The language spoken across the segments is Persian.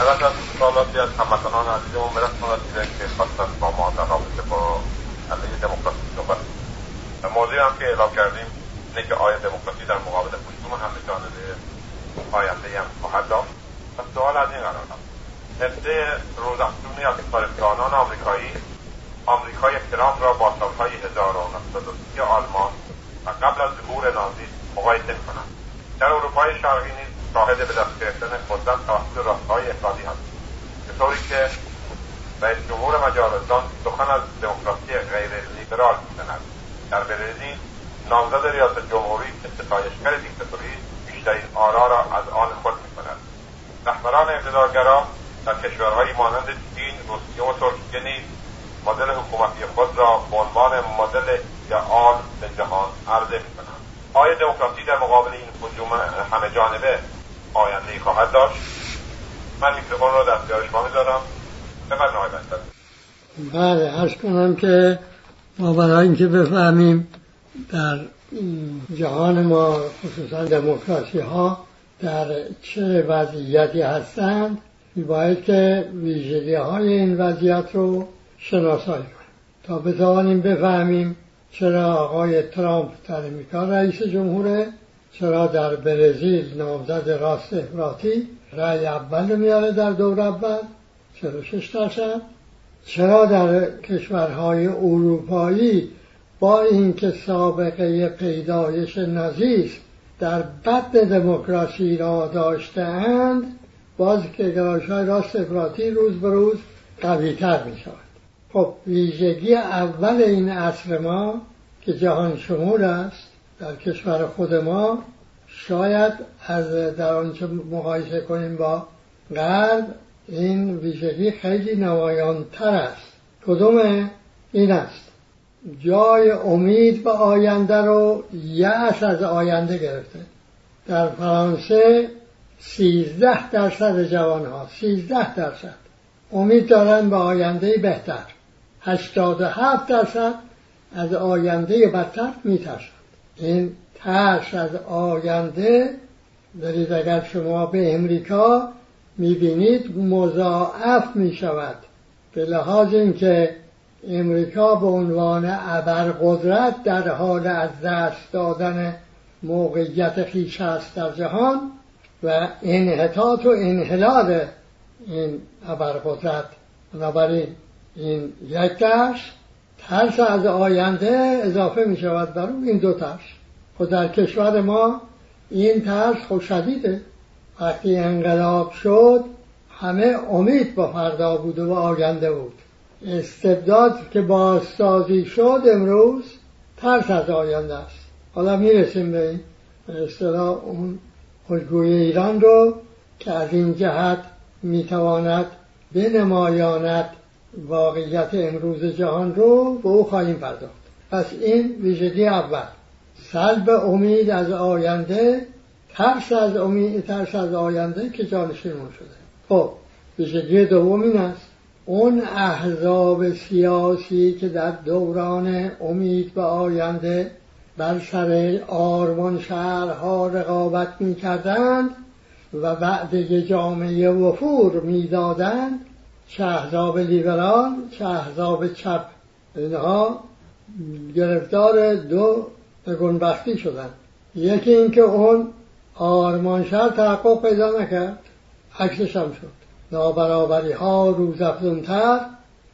البته از سوالاتی از هموطنان عزیزمون برسمان رسیده که خواستن با ما در رابطه با علیه دموکراسی صحبت موضوعی هم که اعلام کردیم اینه که آیا دموکراسی در مقابل هجوم همه جانبه آینده هم خواهد داشت. و سوال از این قرار هست حفظه روزافزونی از سایستانان آمریکایی آمریکای کرام را با سالهای 1930 آلمان و قبل از ظهور نازی مقایسه کنند در اروپای شرقی شاهد به دست گرفتن قدرت توسط راستهای افرادی هست. به طوری که رئیس جمهور مجارستان سخن از دموکراسی غیر لیبرال می‌زند. در برزیل نامزد ریاست جمهوری که ستایشگر دیکتاتوری بیشترین آرا را از آن خود می‌کند. رهبران اقتدارگرا در کشورهایی مانند چین روسیه و ترکیه نیز مدل حکومتی خود را به عنوان مدل ایدئال به جهان عرضه می‌کنند. آیا دموکراسی در مقابل این هجوم همه جانبه؟ آینده ای خواهد داشت. من میکروفون رو دستیار شما می‌ذارم. بفرمایید آقای بله ارز کنم که ما برای اینکه بفهمیم در جهان ما خصوصا دموکراسی ها در چه وضعیتی هستند باید که ویژگی های این وضعیت رو شناسایی کنیم. تا بتوانیم بفهمیم چرا آقای ترامپ در امریکا رئیس جمهوره چرا در برزیل نامزد راست افراطی رأی اول میاره در دور اول؟ چرا شش درصد چرا در کشورهای اروپایی با اینکه سابقه پیدایش نازیسم در بد دموکراسی را داشتهاند باز که گرایش های راست افراطی روز به روز قوی تر می شود خب ویژگی اول این عصر ما که جهان شمول است در کشور خود ما شاید از در آنچه مقایسه کنیم با غرب این ویژگی خیلی نمایانتر است. کدوم این است. جای امید به آینده رو یأس از آینده گرفته. در فرانسه سیزده درصد جوان ها سیزده درصد امید دارن به آینده بهتر. هشتاد و هفت درصد از آینده بدتر میترسند این ترس از آینده دارید اگر شما به امریکا می‌بینید مضاعف می‌شود. به لحاظ اینکه امریکا به عنوان ابرقدرت در حال از دست دادن موقعیت خیش است در جهان و انحطاط و انحلال این ابرقدرت. بنابراین این یک ترس ترس از آینده اضافه می شود بر این دو ترس. خود در کشور ما این ترس خود شدیده. وقتی انقلاب شد همه امید با فردا بود و آینده بود. استبداد که بازسازی شد امروز ترس از آینده است. حالا می‌رسیم به اصطلاح اون الگوی ایران رو که از این جهت می‌تواند بنمایاند واقعیت امروز جهان رو به او خواهیم پرداخت. پس این ویژگی اول. سلب امید از آینده ترس از امید ترس از آینده که جانشینمون شده. خب ویژگی دوم این است. اون احزاب سیاسی که در دوران امید به آینده بر سر آرمان شهرها رقابت می کردند و وعده جامعه وفور می‌دادند چه احزاب لیبرال احزاب چپ. اینها گرفتار دو گنبختی شدن. یکی اینکه اون آرمانشهر تحقق پیدا نکرد عکسش هم شد. نابرابری ها روزافزونتر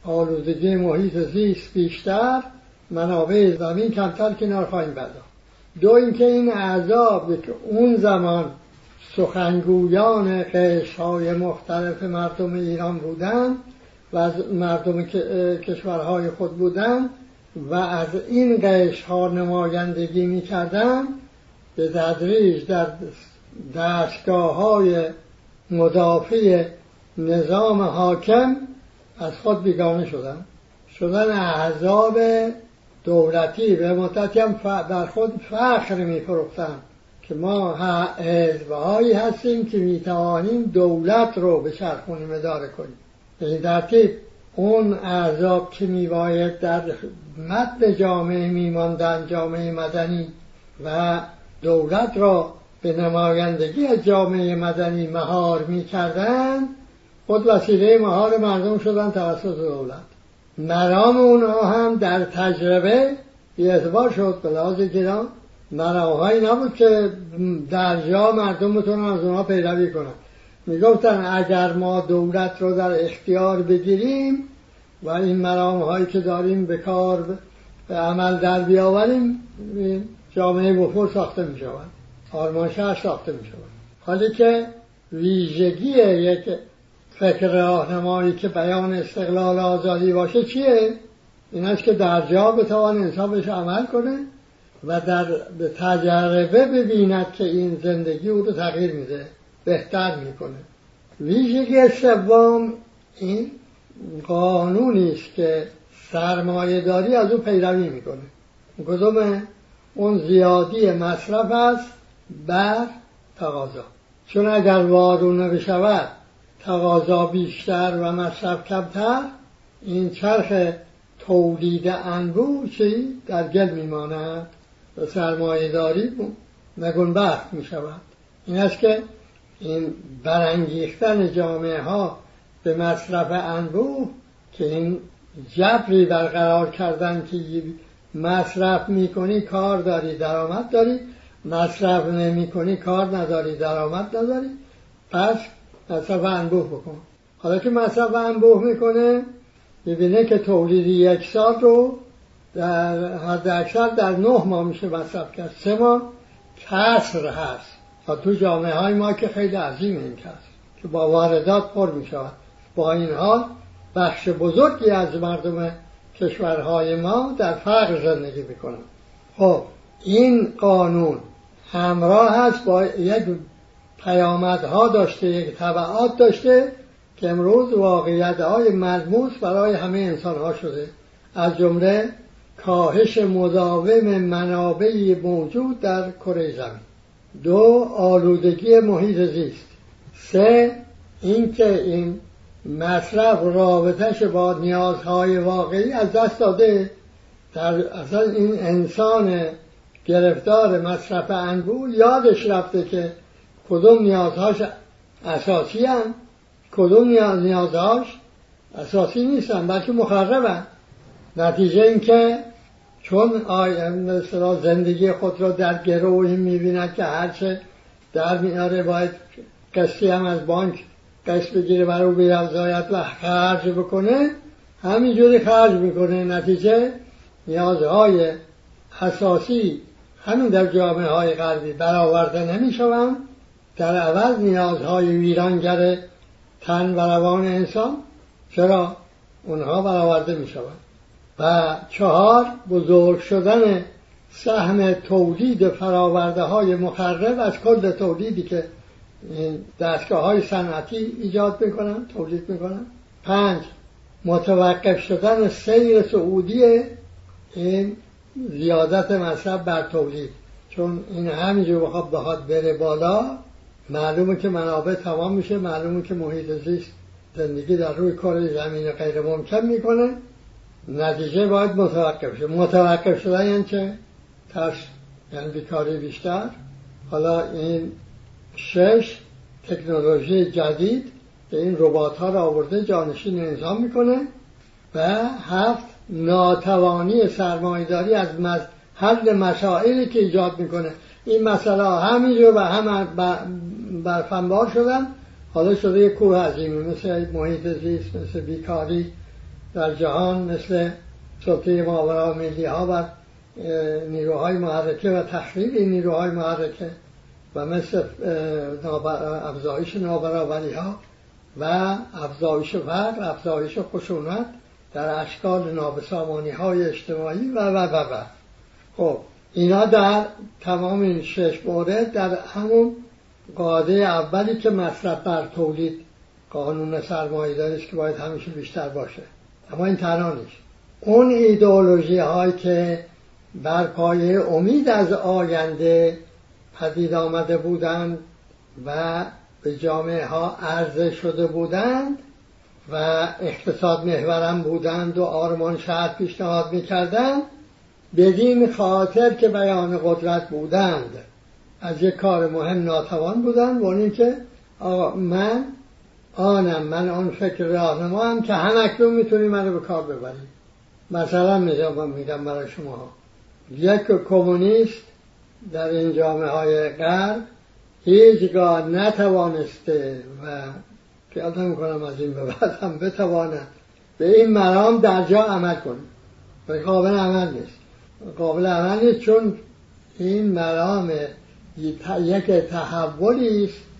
آلودگی محیط زیست بیشتر منابع زمین کمتر کنار خواهیم پرداخت. دو اینکه این اعذاب که اون زمان سخنگویان های مختلف مردم ایران بودند و از مردم کشورهای خود بودند و از این قش ها نمایندگی می‌کردند. به تدریج در دستگاه های مدافع نظام حاکم از خود بیگانه شدن شدن احزاب دولتی به مدتی هم در خود فخر میفروختند. که ما حزبهایی هستیم که می‌توانیم دولت رو به چرخونیم اداره کنیم. به این ترتیب اون اعضاب که میباید در مد جامعه میماندن جامعه مدنی و دولت را به نمایندگی از جامعه مدنی مهار می‌کردن خود وسیله مهار مردم شدن توسط دولت. مرام اونها هم در تجربه اعتبار شد به لحاظ گران مرامهایی نبود که در جا مردم بتونن از اونها پیروی کنن می‌گفتن اگر ما دولت رو در اختیار بگیریم و این مرام هایی که داریم به کار به عمل در بیاوریم جامعه بفور ساخته می شود آرمان شهر ساخته می شود حالی که ویژگی یک فکر راهنمایی که بیان استقلال آزادی باشه چیه؟ این است که در جا بتوان انسان بهش عمل کنه. و در به تجربه ببیند که این زندگی او رو تغییر میده بهتر می‌کنه. ویژگی سوم این قانونی است که سرمایه داری از او پیروی می‌کنه. کدوم؟ اون زیادی مصرف است بر تقاضا. چون اگر وارونه بشود تقاضا بیشتر و مصرف کمتر این چرخ تولید انبوه چی در گل میماند. و سرمایه داری نگونبخت می شود این است که این برانگیختن جامعه ها به مصرف انبوه که این جبری برقرار کردن که مصرف می‌کنی کار داری درآمد داری. مصرف نمی کنی کار نداری درآمد نداری. پس مصرف انبوه بکن. حالا که مصرف انبوه می‌کنه ببینه که تولید یک سال رو در حد اکثر در نه ماه میشه مصرف کرد. سه ماه کسر هست. و تو جامعه های ما که خیلی عظیم این کسر که با واردات پر می شود با این حال بخش بزرگی از مردم کشورهای ما در فقر زندگی می‌کنن. خب این قانون همراه هست با یک پیامدها داشته یک طبعات داشته که امروز واقعیت های ملموس برای همه انسان ها شده. از جمله کاهش مداوم منابعی موجود در کره زمین. دو آلودگی محیط زیست. سه اینکه این مصرف رابطش با نیازهای واقعی از دست داده در اصلا این انسان گرفتار مصرف انگور یادش رفته که کدوم نیازهاش اساسی هم کدوم نیازهاش اساسی نیستن بلکه مخربن. نتیجه اینکه چون مثلا زندگی خود را در گروهی می‌بیند که هرچه در میاره باید قسطی هم از بانک قسط بگیره برای او بیرزایت و خرج بکنه همینجوری خرج می‌کنه. نتیجه نیازهای اساسی همین در جامعه های غربی برآورده نمی‌شوند. در عوض نیازهای ویرانگر تن و روان انسان چرا اونها برآورده می‌شوند؟ و چهار بزرگ شدن سهم تولید فراورده های مخرب از کل تولیدی که دستگاه های صنعتی ایجاد می‌کنن تولید می‌کنن. پنج متوقف شدن سیر سعودی این زیادت مصرف بر تولید. چون این همینجور بخواد بخواد بره بالا معلومه که منابع تمام میشه معلومه که محیط زیست زندگی در روی کره زمین غیر ممکن می‌کنه. نتیجه باید متوقف شد متوقف شدن یعنی چه؟ ترس یعنی بیکاری بیشتر. حالا این شش تکنولوژی جدید که این ربات ها را آورده جانشین انسان می‌کنه. و هفت ناتوانی سرمایداری از مز... حل مسائلی که ایجاد می‌کنه. این مسئله همینجور و هم برفنبار شدن. حالا شده یک کوه عظیمی مثل محیط زیست مثل بیکاری. در جهان مثل سلطه ماورا ملی ها و نیروهای محرکه و تخریب نیروهای محرکه و مثل افزایش نابرابری ها و افزایش فقر افزایش خشونت در اشکال نابسامانی های اجتماعی و و و و. خب اینا در تمام این شش مورد در همون قاعده اولی که مصرف بر تولید قانون سرمایه که باید همیشه بیشتر باشه. اما این تنها نیست. اون ایدئولوژی هایی که بر پایه امید از آینده پدید آمده بودند و به جامعه ها عرضه شده بودند و اقتصاد محورم بودند و آرمان شهر پیشنهاد می‌کردند بدین خاطر که بیان قدرت بودند. از یک کار مهم ناتوان بودند و اینکه آقا من آنم من اون فکر راهنما هم که همکنون می‌تونی منو به کار ببری مثلا میگم میگم برای شما. یک کمونیست در این جامعه های غرب هیچگاه نتوانسته و پیاده می‌کنم از این به بعد هم بتواند به این مرام در جا عمل کنه. و قابل عمل نیست. قابل عمل نیست چون این مرام یک تحولی است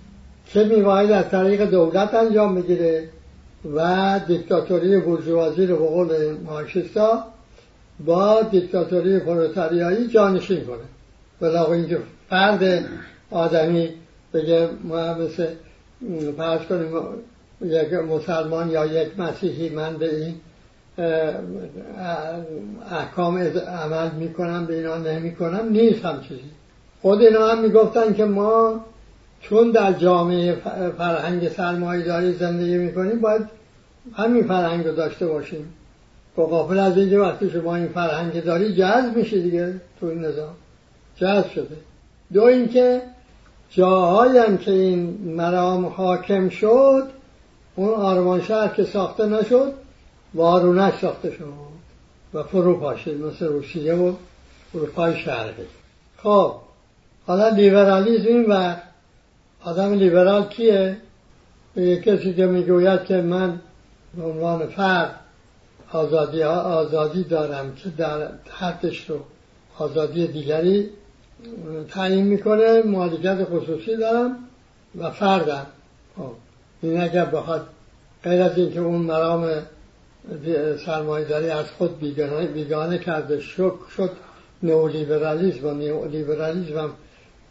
که میباید از طریق دولت انجام بگیره و دیکتاتوری بورژوازی رو به قول مارکسیستا با دیکتاتوری پرولتاریایی جانشین کنه. بلاغ اینکه فرد آدمی بگه ما مثل فرض کنیم یک مسلمان یا یک مسیحی من به این احکام عمل می‌کنم به اینا نمی‌کنم نیست هم چیزی خود اینا هم می‌گفتن که ما چون در جامعه فرهنگ سرمایه داری زندگی می‌کنیم باید همین فرهنگ رو داشته باشیم. با قابل از اینکه وقتی شما این فرهنگ داری جذب میشه دیگه تو این نظام. جذب شده. دو اینکه جاهایی هم که این مرام حاکم شد اون آرمان شهر که ساخته نشد وارونش ساخته شد و فرو پاشید مثل روسیه و اروپای شرقی. خب حالا لیبرالیزم این و آدم لیبرال کیه؟ به کسی که می‌گوید که من به عنوان فرد آزادی, آزادی دارم که در حدش رو آزادی دیگری تعیین می‌کنه مالکیت خصوصی دارم و فردم خب این اگر بخواد غیر از اینکه اون مرام سرمایه داری از خود بیگانه, بیگانه کرده شک شد نئولیبرالیسم و نئولیبرالیسم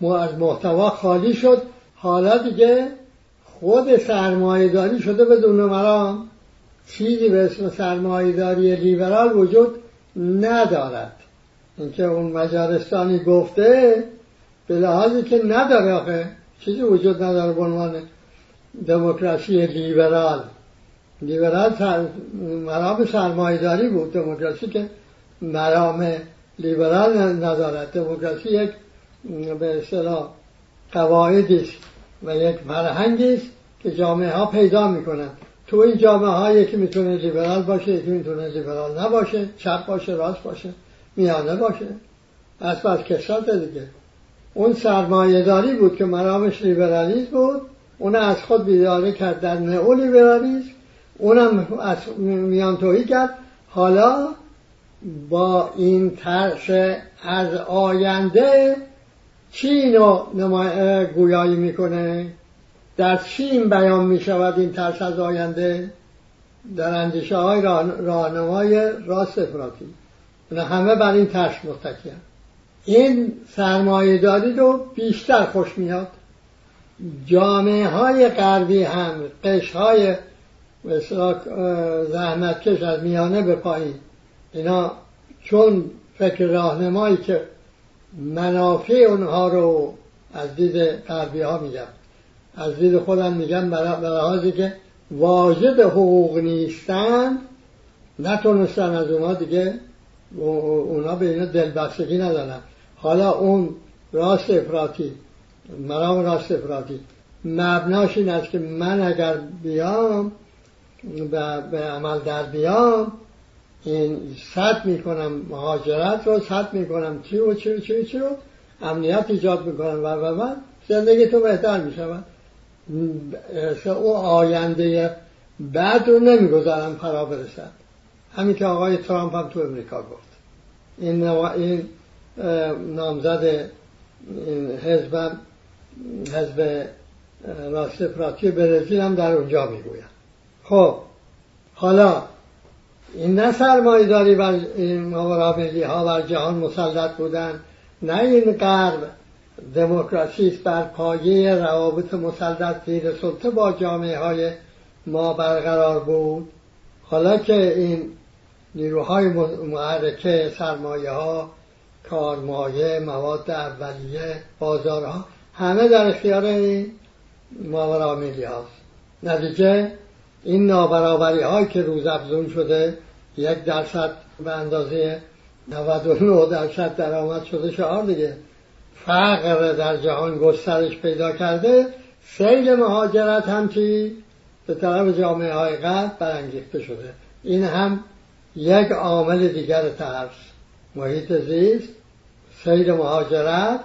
از محتوا خالی شد حالا دیگه خود سرمایه داری شده بدون مرام. چیزی به اسم سرمایه داری لیبرال وجود ندارد. اینکه اون مجارستانی گفته به لحاظی که نداره آخه. چیزی وجود نداره به عنوان دموکراسی لیبرال. لیبرال سر... مرام سرمایداری بود. دموکراسی که مرام لیبرال ندارد. دموکراسی یک به اصطلاح قواعدی و یک فرهنگی است که جامعه ها پیدا می‌کنند تو این جامعه ها یکی می‌تونه لیبرال باشه یکی می‌تونه لیبرال نباشه چپ باشه راست باشه میانه باشه. از از کسات دیگه. اون سرمایه داری بود که مرامش لیبرالیسم بود اون از خود بیداره کرد در نئو لیبرالیسم اونم از میان توهی کرد. حالا با این ترس از آینده چی اینو گویایی می‌کنه؟ در چی این بیان می‌شود این ترس از آینده؟ در اندیشه های راهنمای راست افراطی. و همه بر این ترس متکیه این سرمایه داری رو بیشتر خوش میاد. جامعه های غربی هم قش های زحمت کش از میانه به پایین. اینا چون فکر راهنمایی که منافع اونها رو از دید غربی ها میگم. از دید خودم میگم برای که واجد حقوق نیستن نتونستن از اونها دیگه اونا به اینا دلبستگی ندارن. حالا اون راست افراطی مرام راست افراطی مبناش این است که من اگر بیام به عمل در بیام این صد می‌کنم مهاجرت رو صد می‌کنم چی و چی و چی و چی رو امنیت ایجاد می‌کنم و و و زندگی تو بهتر می‌شود. او آینده بعد رو نمی‌گذارم فرا برسد. همین که آقای ترامپ هم تو امریکا گفت. این, این نامزد حزب حزب راست پراتی برزیل هم در اونجا می‌گوید. خب حالا این نه سرمایه داری بر این ها بر جهان مسلط بودن نه این غرب. دموکراسی بر پایه روابط مسلط زیر سلطه با جامعه های ما برقرار بود. حالا که این نیروهای معرکه سرمایه ها کارمایه مواد اولیه بازارها همه در اختیار این ماورا هاست نتیجه؟ این نابرابری هایی که روز افزون شده یک درصد به اندازه 99 درصد درآمد شده شعار دیگه. فقر در جهان گسترش پیدا کرده. سیل مهاجرت هم چی؟ به طرف جامعه های غرب برانگیخته شده. این هم یک عامل دیگر ترس. محیط زیست سیر مهاجرت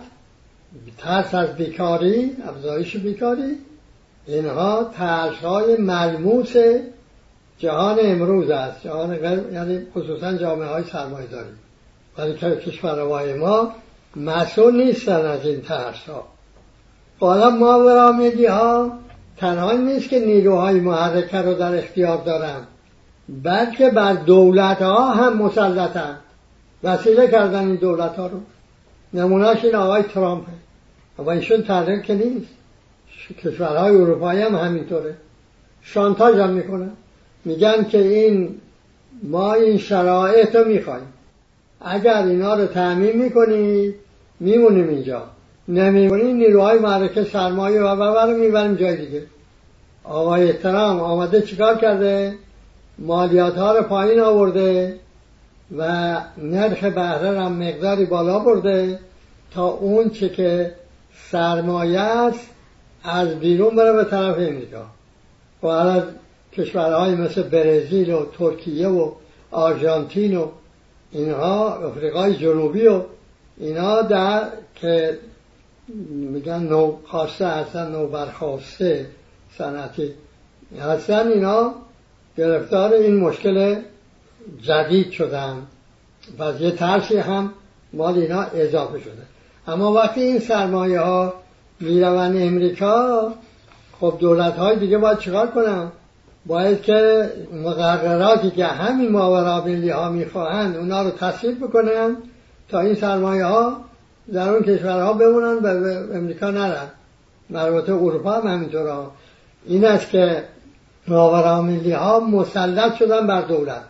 ترس از بیکاری افزایش بیکاری. اینها ترس های ملموس جهان امروز است. جهان یعنی خصوصا جامعه های سرمایه داری ولی کشورهای ما مسئول نیستن از این ترس ها حالا ما ورامگی ها تنها نیست که نیروهای محرکه رو در اختیار دارن بلکه بر دولت ها هم مسلطن. وسیله کردن این دولت ها رو. نمونهش این آقای ترامپه اما ایشون تغییر که نیست. کشورهای اروپایی هم همینطوره. شانتاج هم می‌کنن. میگن که این ما این شرایط رو می‌خوایم. اگر اینا رو تعمین می‌کنید میمونیم اینجا. نمیمونیم نیروهای معرکه سرمایه و رو می‌بریم جای دیگه. آقای ترام آمده چیکار کرده؟ مالیات ها رو پایین آورده و نرخ بهره هم مقداری بالا برده تا اون چه که سرمایه است از بیرون بره به طرف امریکا. و الان کشورهای مثل برزیل و ترکیه و آرژانتین و اینها افریقای جنوبی و اینا در که میگن نو خواسته هستن نو برخواسته صنعتی هستن اینا گرفتار این مشکل جدید شدن. و یه ترسی هم مال اینا اضافه شده. اما وقتی این سرمایه ها می‌روند امریکا خب دولت های دیگه باید چیکار کنن؟ باید که مقرراتی که همین ماورا ها می‌خواهند اونا رو تصویب بکنن تا این سرمایه ها در اون کشورها بمونن و به امریکا نرن. مربوطه اروپا هم همینطور. این است که ماورا ها مسلط شدن بر دولت.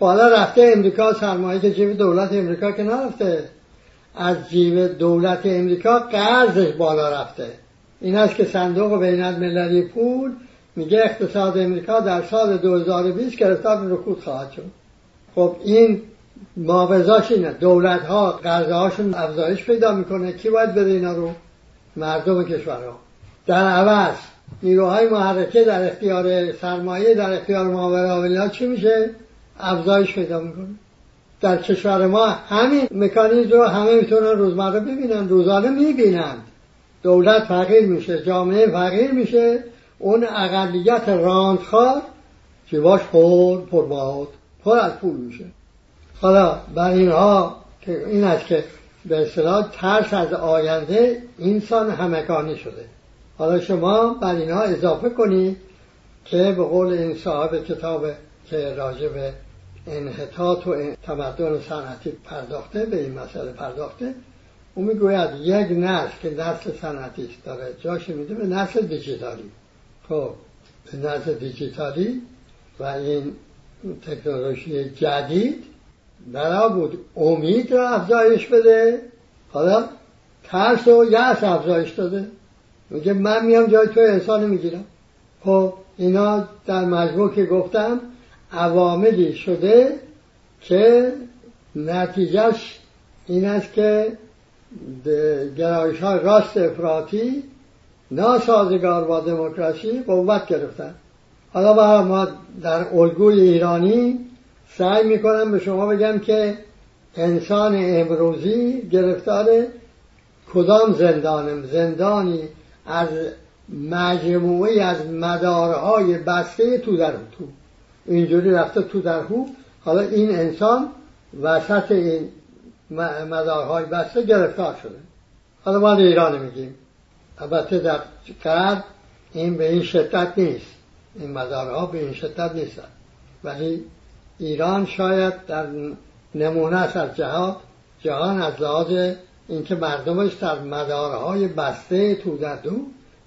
حالا رفته امریکا سرمایه که جیب دولت امریکا که نرفته. از جیب دولت امریکا قرضش بالا رفته. این است که صندوق بین المللی پول میگه اقتصاد امریکا در سال 2020 گرفتار رکود خواهد شد. خب این معاوضاش اینه. دولت ها قرضه هاشون افزایش پیدا می‌کنه. کی باید بده اینا رو؟ مردم کشورها. در عوض نیروهای محرکه در اختیار سرمایه در اختیار ماورا چی میشه؟ افزایش پیدا می‌کنه. در کشور ما همین مکانیزم رو همه می‌تونن روزمره ببینن روزانه می‌بینند دولت فقیر میشه جامعه فقیر میشه. اون اقلیت راندخوار جیباش پر پرباد پر از پول میشه. حالا بر اینها که این است که به اصطلاح ترس از آینده اینسان همکانی شده. حالا شما بر اینها اضافه کنید که به قول این صاحب کتاب که راجع به انحطاط و تمدن صنعتی پرداخته به این مسئله پرداخته. او می‌گوید یک نسل که نسل صنعتی داره جاش میده به نسل دیجیتالی. خب به نسل دیجیتالی و این تکنولوژی جدید برا بود امید رو افزایش بده. حالا ترس و یأس افزایش داده. میگه من میام جای تو انسان می‌گیرم. خب اینا در مجموع که گفتم عواملی شده که نتیجهش این است که گرایش های راست افراطی ناسازگار با دموکراسی قوت گرفتن. حالا ما در الگوی ایرانی سعی می‌کنم به شما بگم که انسان امروزی گرفتار کدام زندانم زندانی از مجموعی از مدارهای بسته تو در تو. اینجوری رفته تو در هو حالا این انسان وسط این مدارهای بسته گرفتار شده. حالا ما ایران میگیم. البته در قرد این به این شدت نیست. این مدارها به این شدت نیستن. ولی ایران شاید در نمونه است از جهان جهان از لحاظ اینکه مردمش در مدارهای بسته تو در دو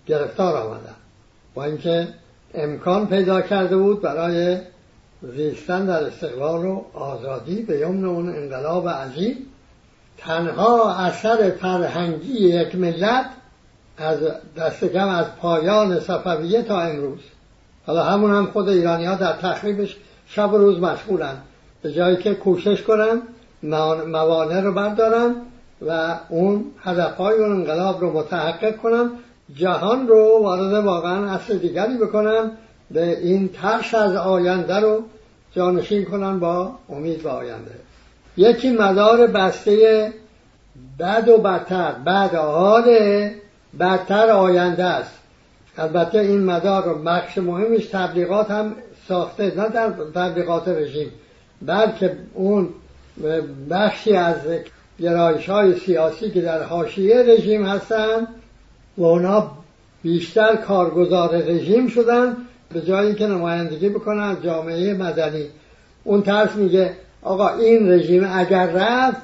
گرفتار آمدن. با اینکه امکان پیدا کرده بود برای زیستن در استقلال و آزادی به یمن اون انقلاب عظیم. تنها اثر فرهنگی یک ملت از دست کم از پایان صفویه تا امروز. حالا همون هم خود ایرانی ها در تخریبش شب و روز مشغولن. به جایی که کوشش کنن موانع رو بردارن و اون هدفهای اون انقلاب رو متحقق کنن. جهان رو وارد واقعا اصل دیگری بکنن. به این ترس از آینده رو جانشین کنن با امید به آینده. یکی مدار بسته بد و بدتر بد حال بدتر آینده است. البته این مدار رو بخش مهمش تبلیغات هم ساخته نه در تبلیغات رژیم بلکه اون بخشی از گرایش های سیاسی که در حاشیه رژیم هستند و اونا بیشتر کارگزار رژیم شدن به جایی که نمایندگی بکنن از جامعه مدنی. اون ترس میگه آقا این رژیم اگر رفت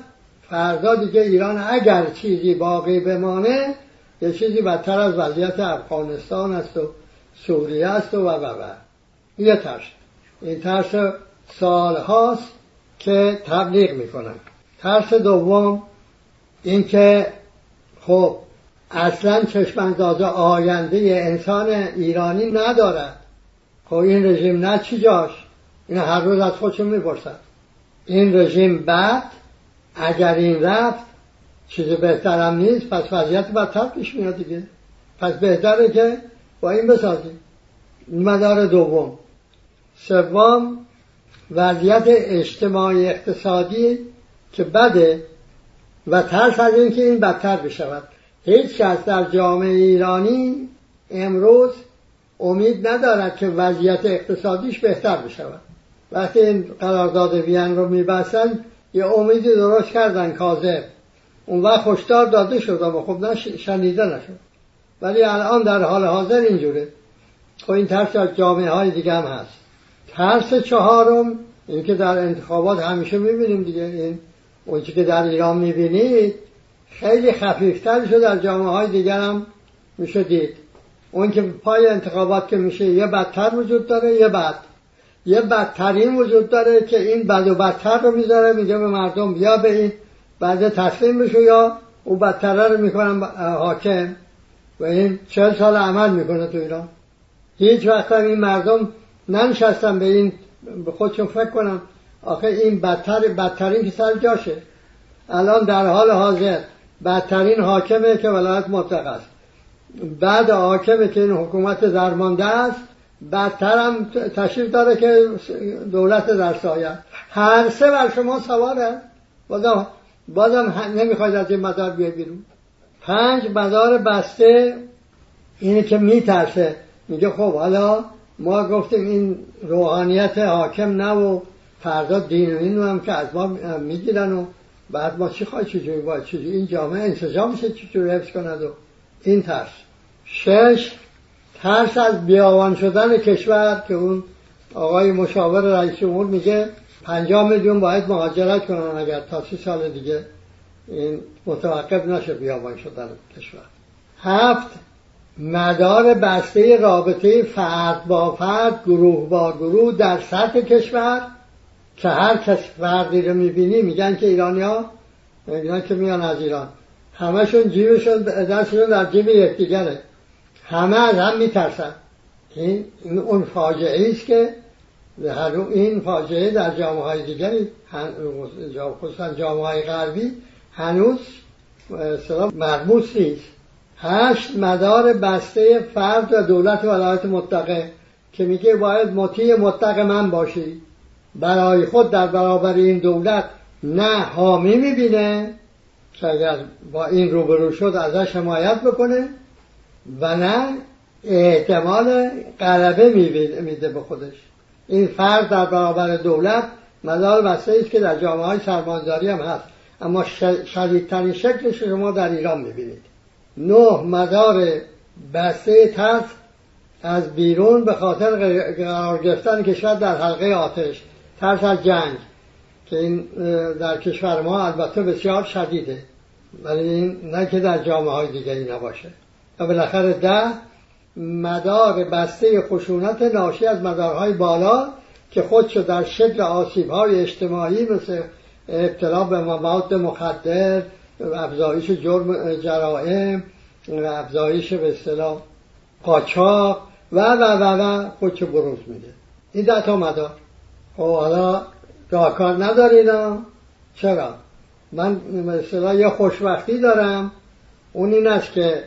فردا دیگه ایران اگر چیزی باقی بمانه یه چیزی بدتر از وضعیت افغانستان است و سوریه است و و و یه ترس این ترس سال هاست که تبلیغ می‌کنن. ترس دوم اینکه خب اصلا چشمانداز آینده انسان ایرانی ندارد. خب این رژیم نه چی جاش؟ این هر روز از خودشون می‌پرسد این رژیم بعد اگر این رفت چیز بهترم نیست پس وضعیت بدتر پیش میاد دیگه. پس بهتره که با این بسازیم. مدار دوم. سوم وضعیت اجتماعی اقتصادی که بده و ترس از اینکه این بدتر بشود. هیچ کس در جامعه ایرانی امروز امید ندارد که وضعیت اقتصادیش بهتر بشود. وقتی این قرارداد وین رو میبستن یه امیدی درست کردن کاذب. اون وقت خوشدار داده شد و خب شنیده نشد. ولی الان در حال حاضر اینجوره. خب این ترس از جامعه های دیگه هم هست. ترس چهارم این که در انتخابات همیشه می‌بینیم دیگه این اون که در ایران می‌بینید خیلی خفیفتر شد در جامعه های دیگر هم میشه دید اون که پای انتخابات که میشه یه بدتر وجود داره یه بد. یه بدترین وجود داره که این بد و بدتر رو می‌ذاره میگه به مردم یا به این بعد تسلیم بشو یا او بدتره رو می‌کنن حاکم. و این چهل سال عمل می‌کنه تو ایران. هیچ وقت این مردم ننشستن به این به خودشون فکر کنم آخه این بدتر بدترین که سر جاشه. الان در حال حاضر بدترین حاکمه که ولایت مطلق است. بعد حاکمه که این حکومت درمانده است بدتر هم تشریف داره که دولت در سایه. هر سه بر شما سواره. بازم بازم نمی‌خواید از این مدار بیای بیرون. پنج مدار بسته اینه که میترسه. میگه خب حالا ما گفتیم این روحانیت حاکم نه و فردا دین و این هم که از ما می‌گیرن و بعد ما چی خواهی چجوری؟ باید چجوری؟ این جامعه انسجام میشه چجوری حفظ کند و این ترس. شش ترس از بیاوان شدن کشور که اون آقای مشاور رئیس جمهور میگه پنجاه میلیون باید مهاجرت کنن اگر تا سی سال دیگه این متوقف نشه بیابان شدن کشور. هفت مدار بسته رابطه فرد با فرد گروه با گروه در سطح کشور که هر کس فردی رو می‌بینی میگن که ایرانی ها میگن که میان از ایران. همشون جیبشون دستشون در جیب یکدیگره. همه از هم میترسن. این اون فاجعه است که این فاجعه در جامعه های دیگری خصوصا جامعه های غربی هنوز مرموز نیست. هشت مدار بسته فرد و دولت ولایت مطلقه که میگه باید مطیع مطلق من باشی. برای خود در برابر این دولت نه حامی می‌بینه اگر با این روبرو شد ازش حمایت بکنه و نه احتمال غلبه میده به خودش. این فرد در برابر دولت مدار بسته است که در جامعه های سرمانزاری هم هست. اما شدیدترین شکلش شما در ایران می‌بینید. نه مدار بسته ترس از بیرون به خاطر قرار گرفتن کشور در حلقه آتش ترس از جنگ. که این در کشور ما البته بسیار شدیده. ولی این نه که در جامعه های دیگری نباشه و بالاخره ده مدار بسته خشونت ناشی از مدارهای بالا که خودشو در شکل آسیب های اجتماعی مثل ابتلا به مواد مخدر افزایش جرم جرائم افزایش به اصطلاح قاچاق و و و و خودشو بروز میده. این ده تا مدار. خب حالا راهکار ندارینا چرا؟ من مثلا یه خوشبختی دارم. اون این است که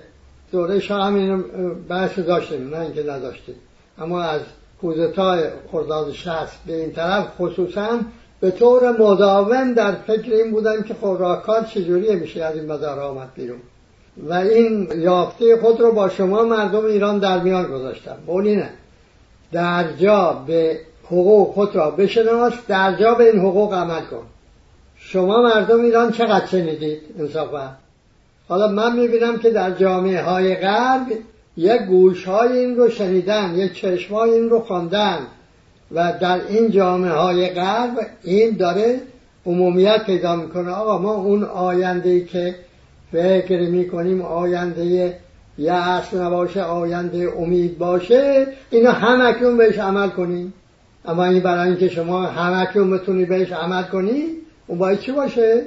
دوره شاه همین بحث داشتیم نه اینکه نداشتیم. اما از کودتای خرداد شست به این طرف خصوصا به طور مداوم در فکر این بودن که خب راهکار چجوری میشه از این مدار آمد بیرون. و این یافته خود رو با شما مردم ایران در میان گذاشتم. نه در جا به حقوق خود را بشناس در جا به این حقوق عمل کن. شما مردم ایران چقدر شنیدید انصافا؟ حالا من می‌بینم که در جامعه های غرب یک گوش های این رو شنیدن یک چشم های این رو خواندن و در این جامعه های غرب این داره عمومیت پیدا می‌کنه. آقا ما اون آینده که فکر می‌کنیم آینده یأس نباشه آینده امید باشه اینا همکنون بهش عمل کنیم. اما این برای اینکه شما همکنون بتونی بهش عمل کنی اون باید چی باشه؟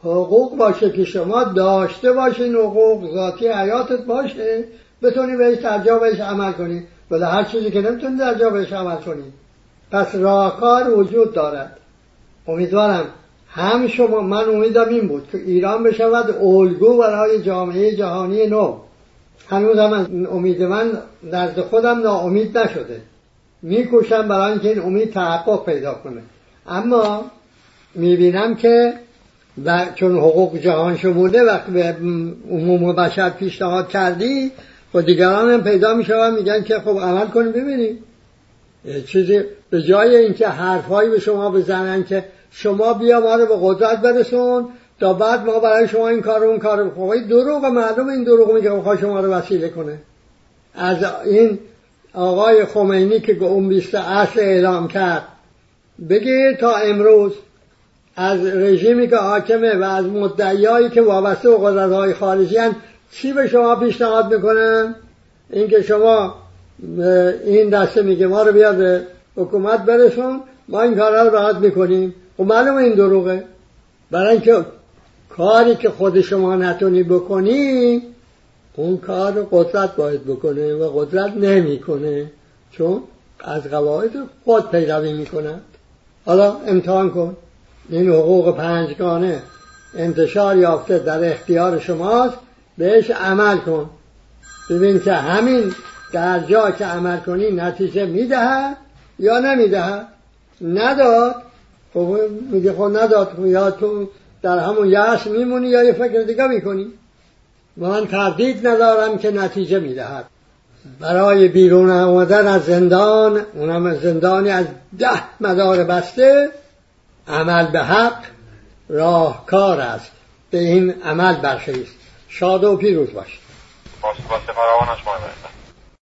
حقوق باشه که شما داشته باشین حقوق ذاتی حیاتت باشه بتونی بهش در بهش عمل کنی. ولی هر چیزی که نمی‌تونی در بهش عمل کنی. پس راهکار وجود دارد. امیدوارم هم شما من امیدم این بود که ایران بشود الگو برای جامعه جهانی نو. هنوز هم امید من نزد خودم ناامید نشده. میکوشم برای اینکه این امید تحقق پیدا کنه. اما می‌بینم که و چون حقوق جهان شموله وقتی به عموم بشر پیشنهاد کردی و خب دیگران هم پیدا میشون میگن که خب عمل کنیم ببینیم چیزی به جای اینکه حرفهایی به شما بزنن که شما بیا ما رو به قدرت برسون تا بعد ما برای شما این کار اون کار خب این دروغ معلوم این دروغ میگه خواهی شما رو وسیله کنه. از این آقای خمینی که اون بیست اصل اعلام کرد. بگیر تا امروز. از رژیمی که حاکمه و از مدعیایی که وابسته به قدرت های خارجی هن چی به شما پیشنهاد می‌کنن اینکه شما این دسته میگه ما رو بیا به حکومت برسون ما این کارها رو راحت می‌کنیم. و خب معلومه این دروغه. برای اینکه کاری که خود شما نتونی بکنی اون کار قدرت باید بکنه و قدرت نمی‌کنه. چون از قواعد خود پیروی می‌کنن حالا امتحان کن. این حقوق پنجگانه. انتشار یافته در اختیار شماست. بهش عمل کن. ببین که همین در جا که عمل کنی نتیجه می‌دهد یا نمی‌دهد. نداد. خب میگه خب نداد. یا تو در همون یأس میمونی یا یه فکر دیگه می‌کنی. من تردید ندارم که نتیجه می‌دهد. برای بیرون آمدن از زندان اونم زندانی از ده مدار بسته عمل به حق راهکار است. به این عمل برخیست شاد و پیروز باشید. باشه باشه فراوانش